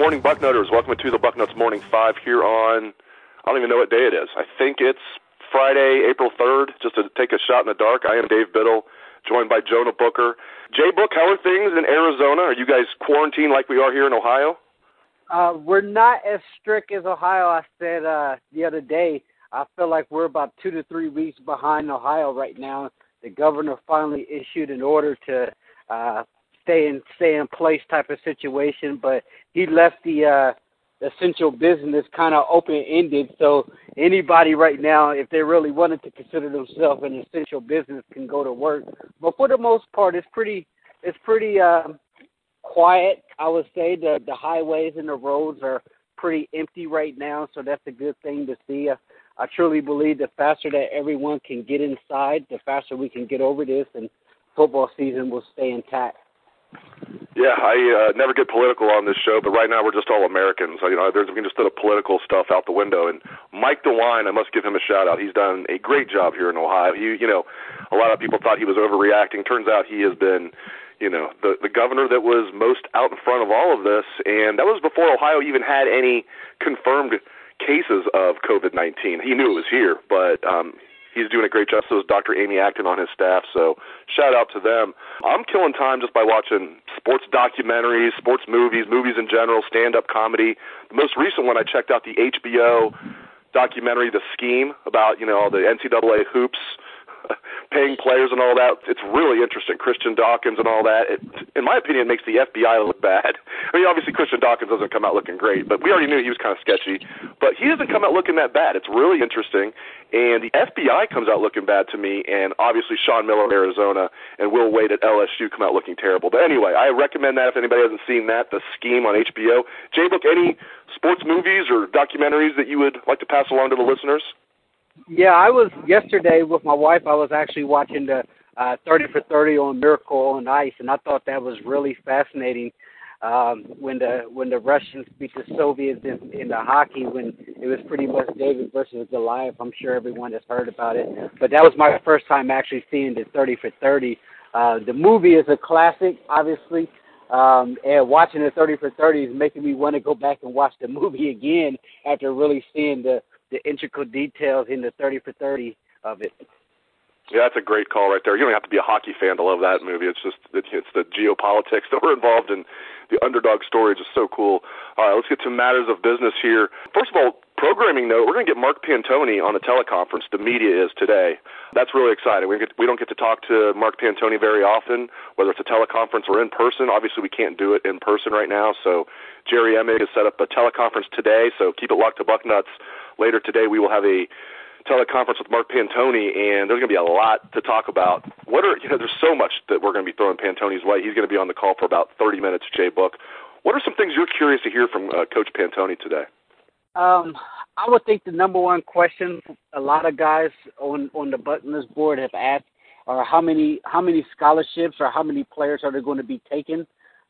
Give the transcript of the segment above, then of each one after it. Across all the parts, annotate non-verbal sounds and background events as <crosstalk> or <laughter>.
Morning, Bucknutters. Welcome to the Bucknuts Morning Five here on, I don't even know what day it is. I think it's Friday, April 3rd, just to take a shot in the dark. I am Dave Biddle, joined by Jonah Booker. Jay Book, how are things in Arizona? Are you guys quarantined like we are here in Ohio? Uh, we're not as strict as Ohio. I said uh, the other day, I feel like we're about two to three weeks behind Ohio right now. The governor finally issued an order to uh, stay in stay in place type of situation, but he left the uh, essential business kind of open ended. So anybody right now, if they really wanted to consider themselves an essential business, can go to work. But for the most part, it's pretty it's pretty uh, quiet. I would say the the highways and the roads are pretty empty right now, so that's a good thing to see. I truly believe the faster that everyone can get inside, the faster we can get over this, and football season will stay intact. Yeah, I uh, never get political on this show, but right now we're just all Americans. You know, there's we can just throw the political stuff out the window. And Mike DeWine, I must give him a shout out. He's done a great job here in Ohio. He, you know, a lot of people thought he was overreacting. Turns out he has been, you know, the the governor that was most out in front of all of this, and that was before Ohio even had any confirmed cases of COVID-19. He knew it was here, but um, he's doing a great job. So is Dr. Amy Acton on his staff. So shout out to them. I'm killing time just by watching sports documentaries, sports movies, movies in general, stand-up comedy. The most recent one I checked out the HBO documentary, The Scheme, about you know all the NCAA hoops paying players and all that. It's really interesting. Christian Dawkins and all that. It, in my opinion, makes the FBI look bad. I mean, obviously Christian Dawkins doesn't come out looking great, but we already knew he was kind of sketchy. But he doesn't come out looking that bad. It's really interesting. And the FBI comes out looking bad to me, and obviously Sean Miller Arizona and Will Wade at LSU come out looking terrible. But anyway, I recommend that if anybody hasn't seen that, The Scheme on HBO. Jay, book any sports movies or documentaries that you would like to pass along to the listeners? Yeah, I was yesterday with my wife. I was actually watching the uh, 30 for 30 on Miracle on Ice, and I thought that was really fascinating. Um, when the when the Russians beat the Soviets in, in the hockey, when it was pretty much David versus Goliath. I'm sure everyone has heard about it, but that was my first time actually seeing the 30 for 30. Uh, the movie is a classic, obviously, um, and watching the 30 for 30 is making me want to go back and watch the <laughs> movie again after really seeing the the intricate details in the 30 for 30 of it. Yeah, that's a great call right there. You don't have to be a hockey fan to love that movie. It's just it's the geopolitics that were involved in the underdog story. Is just so cool. All right, let's get to matters of business here. First of all, programming note: we're going to get Mark Pantoni on a teleconference. The media is today. That's really exciting. We get we don't get to talk to Mark Pantoni very often, whether it's a teleconference or in person. Obviously, we can't do it in person right now. So Jerry Emig has set up a teleconference today. So keep it locked to Bucknuts later today we will have a teleconference with Mark Pantoni, and there's going to be a lot to talk about. What are you know? There's so much that we're going to be throwing Pantoni's way. He's going to be on the call for about 30 minutes. Jay Book. What are some things you're curious to hear from uh, Coach Pantoni today? Um, I would think the number one question a lot of guys on on the Bucknuts board have asked are how many how many scholarships or how many players are they going to be taking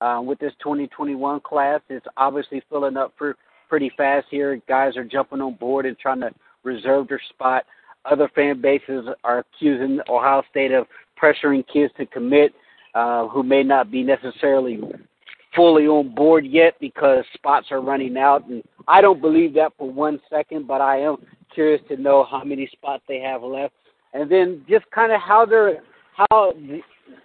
uh, with this 2021 class? It's obviously filling up for pretty fast here. Guys are jumping on board and trying to reserve their spot. Other fan bases are accusing Ohio State of pressuring kids to commit uh, who may not be necessarily fully on board yet because spots are running out. And I don't believe that for one second, but I am curious to know how many spots they have left. And then just kind of how they're how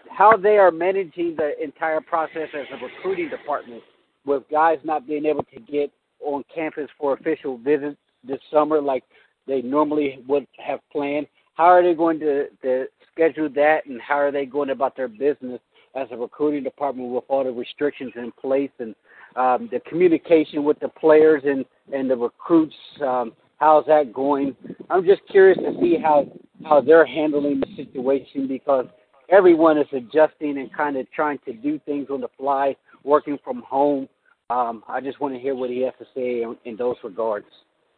how they are managing the entire process as a recruiting department with guys not being able to get on campus for official visits this summer like they normally would have planned. How are they going to, to schedule that, and how are they going about their business as a recruiting department with all the restrictions in place and um, the communication with the players and and the recruits? Um, how's that going? I'm just curious to see how how they're handling the situation because everyone is adjusting and kind of trying to do things on the fly, working from home. Um, I just want to hear what he has to say in, in those regards.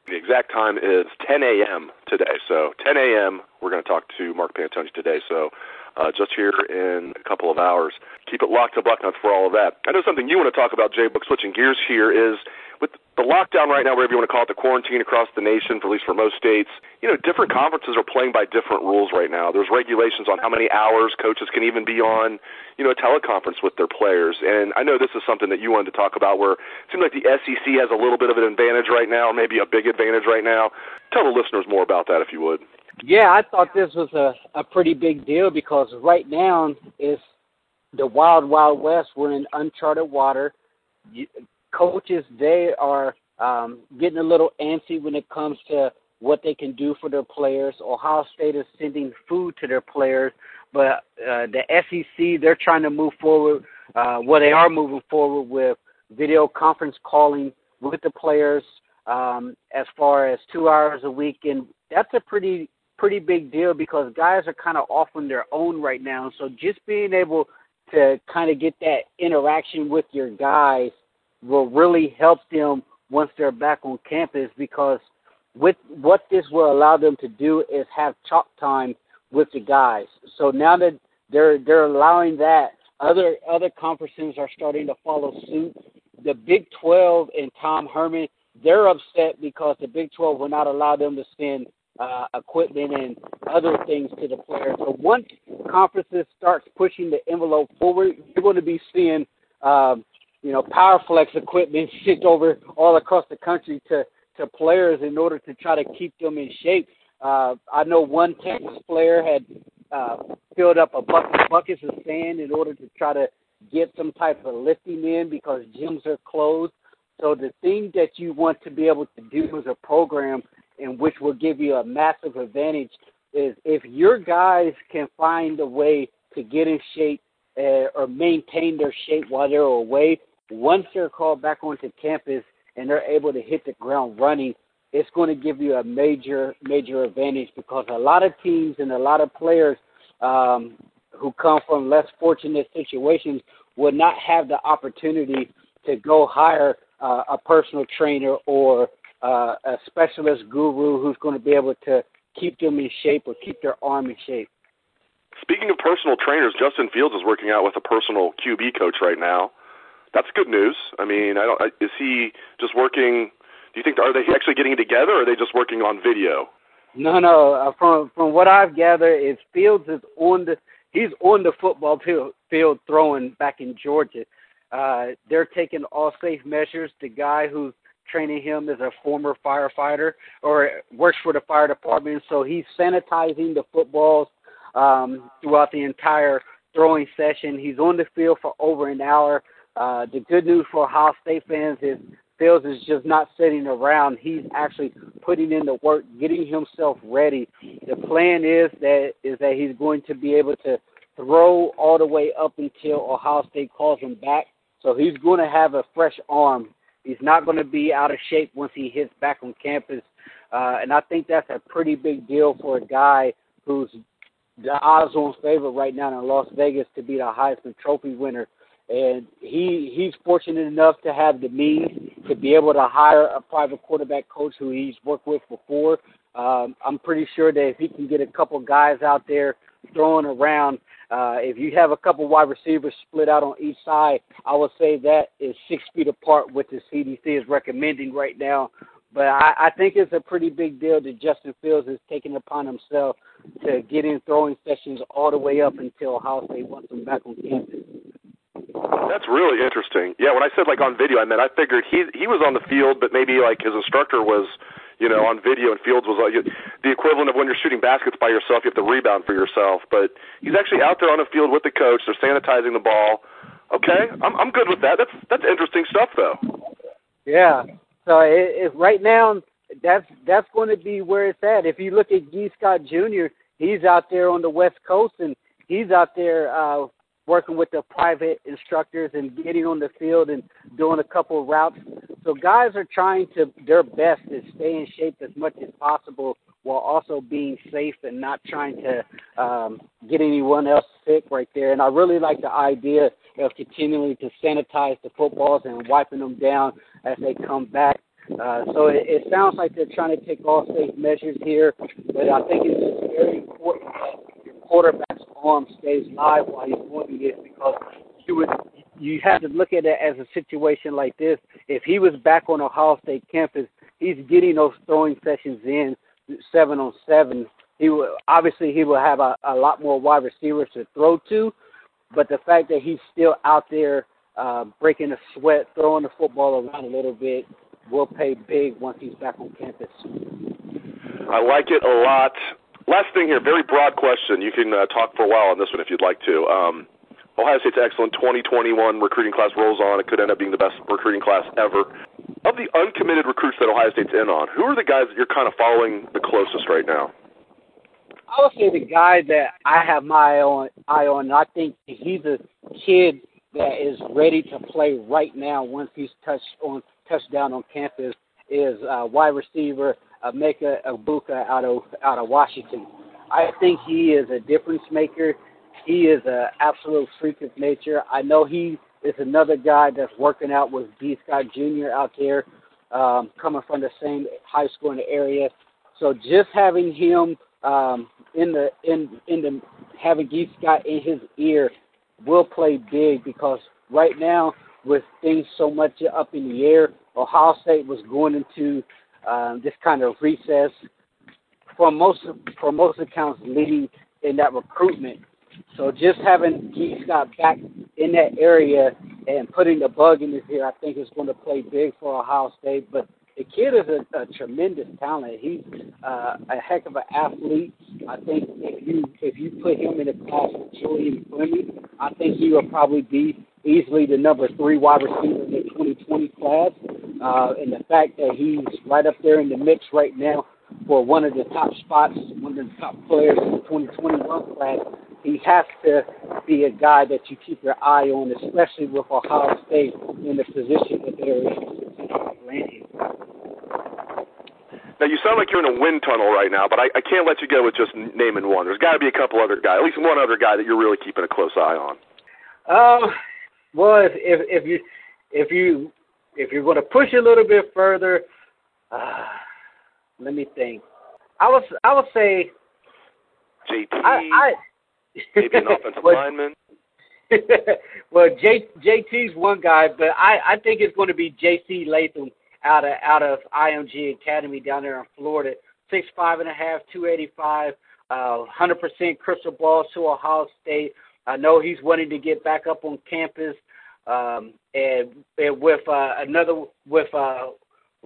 The exact time is 10 a.m. today. So 10 a.m. We're going to talk to Mark Pantoni today. So uh, just here in a couple of hours. Keep it locked to Bucknuts for all of that. I know something you want to talk about, Jay, but switching gears here is with the lockdown right now, whatever you want to call it, the quarantine across the nation, for at least for most states, you know, different conferences are playing by different rules right now. There's regulations on how many hours coaches can even be on, you know, a teleconference with their players. And I know this is something that you wanted to talk about where it seems like the SEC has a little bit of an advantage right now, maybe a big advantage right now. Tell the listeners more about that if you would. Yeah, I thought this was a, a pretty big deal because right now it's the wild, wild west. We're in uncharted water coaches they are um, getting a little antsy when it comes to what they can do for their players. Ohio State is sending food to their players, but uh, the SEC they're trying to move forward. Uh, well, they are moving forward with video conference calling with the players um, as far as two hours a week, and that's a pretty pretty big deal because guys are kind of off on their own right now. So just being able to kind of get that interaction with your guys will really help them once they're back on campus because with what this will allow them to do is have chalk time with the guys. So now that they're they're allowing that, other other conferences are starting to follow suit. The Big 12 and Tom Herman, they're upset because the Big 12 will not allow them to send uh, equipment and other things to the players. So once conferences starts pushing the envelope forward, you're going to be seeing um, you know, PowerFlex equipment <laughs> shipped over all across the country to to players in order to try to keep them in shape. Uh, I know one Texas player had uh, filled up a bucket buckets of sand in order to try to get some type of lifting in because gyms are closed. So the thing that you want to be able to do as a program, and which will give you a massive advantage, is if your guys can find a way to get in shape uh, or maintain their shape while they're away, once they're called back onto campus and they're able to hit the ground running, it's going to give you a major, major advantage because a lot of teams and a lot of players um, who come from less fortunate situations would not have the opportunity to go hire uh, a personal trainer or uh, a specialist guru who's going to be able to keep them in shape or keep their arm in shape. Speaking of personal trainers, Justin Fields is working out with a personal QB coach right now that's good news. I mean, I don't. Is he just working? Do you think are they actually getting together, or are they just working on video? No, no. Uh, from from what I've gathered, is Fields is on the he's on the football field, field throwing back in Georgia. Uh, they're taking all safe measures. The guy who's training him as a former firefighter or works for the fire department, so he's sanitizing the footballs um, throughout the entire throwing session. He's on the field for over an hour. Uh, the good news for Ohio State fans is Fields is just not sitting around. He's actually putting in the work, getting himself ready. The plan is that is that he's going to be able to throw all the way up until Ohio State calls him back. So he's going to have a fresh arm. He's not going to be out of shape once he hits back on campus. Uh, and I think that's a pretty big deal for a guy who's the odds-on favorite right now in Las Vegas to be the Heisman Trophy winner and he he's fortunate enough to have the means to be able to hire a private quarterback coach who he's worked with before. Um, I'm pretty sure that if he can get a couple guys out there throwing around, uh, if you have a couple wide receivers split out on each side, I would say that is six feet apart, what the CDC is recommending right now. But I, I think it's a pretty big deal that Justin Fields is taking upon himself to get in throwing sessions all the way up until Ohio State wants him back on campus. That's really interesting. Yeah, when I said like on video, I meant I figured he he was on the field, but maybe like his instructor was, you know, on video, and Fields was like the equivalent of when you're shooting baskets by yourself, you have to rebound for yourself. But he's actually out there on the field with the coach. They're sanitizing the ball. Okay, I'm I'm good with that. That's that's interesting stuff, though. Yeah. So it, it, right now, that's that's going to be where it's at. If you look at Gee Scott Jr., he's out there on the West Coast, and he's out there uh, working with the private instructors and getting on the field and doing a couple routes. So guys are trying to their best to stay in shape as much as possible while also being safe and not trying to um, get anyone else sick right there. And I really like the idea of continuing to sanitize the footballs and wiping them down as they come back. Uh, so it, it sounds like they're trying to take all safe measures here, but I think it's just very important that quarterback's arm stays live while he's doing this because you would you have to look at it as a situation like this. If he was back on Ohio State campus, he's getting those throwing sessions in seven on seven. He will obviously he will have a, a lot more wide receivers to throw to, but the fact that he's still out there uh, breaking a sweat, throwing the football around a little bit, will pay big once he's back on campus. I like it a lot. Last thing here, very broad question. You can uh, talk for a while on this one if you'd like to. Um, Ohio State's excellent 2021 recruiting class rolls on. It could end up being the best recruiting class ever. Of the uncommitted recruits that Ohio State's in on, who are the guys that you're kind of following the closest right now? I would say the guy that I have my eye on, I think he's a kid that is ready to play right now once he's touched on touchdown on campus is uh, wide receiver Emeka Egbuka out of out of Washington. I think he is a difference maker. He is an absolute freak of nature. I know he is another guy that's working out with Gee Scott Jr. out there, um, coming from the same high school in the area. So just having him um, in the in in the having Gee Scott in his ear will play big because right now with things so much up in the air, Ohio State was going into um, this kind of recess for most for most accounts leading in that recruitment. So just having Gee Scott back in that area and putting the bug in his ear, I think is going to play big for Ohio State. But the kid is a, a tremendous talent. He's uh, a heck of an athlete. I think if you if you put him in a class with Julian Fleming, I think he will probably be easily the number three wide receiver in the 2020 class. Uh, and the fact that he's right up there in the mix right now for one of the top spots, one of the top players in the 2021 class, he has to be a guy that you keep your eye on, especially with Ohio State in the position that they're in. Now you sound like you're in a wind tunnel right now, but I, I can't let you go with just naming one. There's got to be a couple other guys, at least one other guy that you're really keeping a close eye on. Um, well, if if, if you if you if you're going to push a little bit further, uh, let me think. I was I would say JT. I, I <laughs> maybe an offensive <laughs> well, lineman. <laughs> well, J, JT's one guy, but I I think it's going to be J.C. Latham out of out of IMG Academy down there in Florida. Six five and a half, two eighty five, uh, hundred percent crystal ball to Ohio State. I know he's wanting to get back up on campus, um, and, and with uh, another with uh,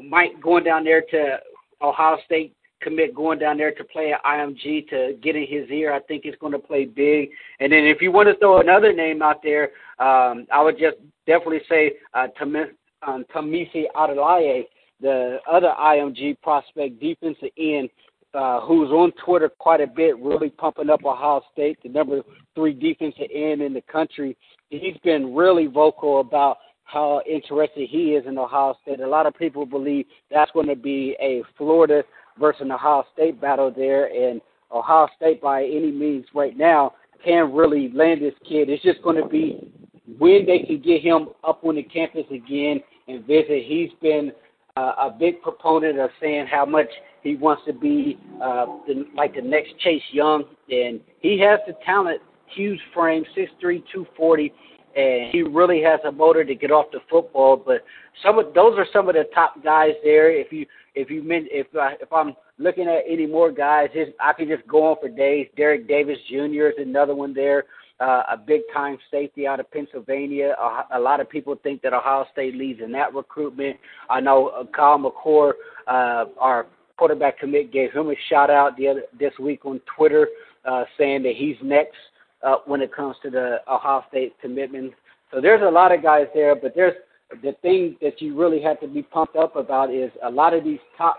Mike going down there to Ohio State commit going down there to play at IMG to get in his ear. I think he's going to play big. And then if you want to throw another name out there, um, I would just definitely say uh, Tam- um, Tamisi Adeleye, the other IMG prospect defensive end uh, who's on Twitter quite a bit, really pumping up Ohio State, the number three defensive end in the country. He's been really vocal about how interested he is in Ohio State. A lot of people believe that's going to be a Florida versus Ohio State battle there, and Ohio State, by any means, right now, can really land this kid. It's just going to be when they can get him up on the campus again and visit. He's been uh, a big proponent of saying how much he wants to be uh, the, like the next Chase Young, and he has the talent, huge frame, six three, two forty, and he really has a motor to get off the football. But some of those are some of the top guys there. If you if you meant if uh, if I'm looking at any more guys, his, I could just go on for days. Derrick Davis Jr. is another one there uh, a big time safety out of Pennsylvania. A, a lot of people think that Ohio State leads in that recruitment. I know uh, Kyle McCord, uh, our quarterback commit gave him a shout out the other, this week on Twitter, uh, saying that he's next uh, when it comes to the Ohio State commitment. So there's a lot of guys there, but there's the thing that you really have to be pumped up about is a lot of these top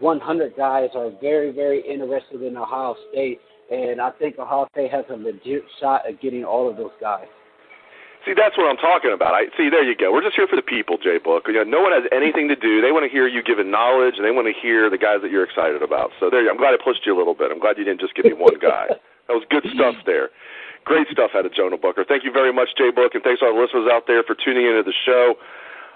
100 guys are very, very interested in Ohio State, and I think Ohio State has a legit shot at getting all of those guys. See, that's what I'm talking about. I see. There you go. We're just here for the people, Jay Book. You know, no one has anything to do. They want to hear you giving knowledge, and they want to hear the guys that you're excited about. So there, you, I'm glad I pushed you a little bit. I'm glad you didn't just give me one guy. <laughs> that was good stuff <laughs> there. Great stuff out of Jonah Booker. Thank you very much, Jay Book, and thanks to all the listeners out there for tuning into the show.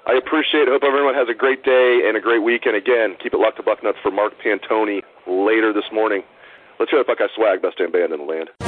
I appreciate it. Hope everyone has a great day and a great weekend. Again, keep it locked to Bucknuts for Mark Pantoni later this morning. Let's hear the Buckeye swag, best damn band in the land.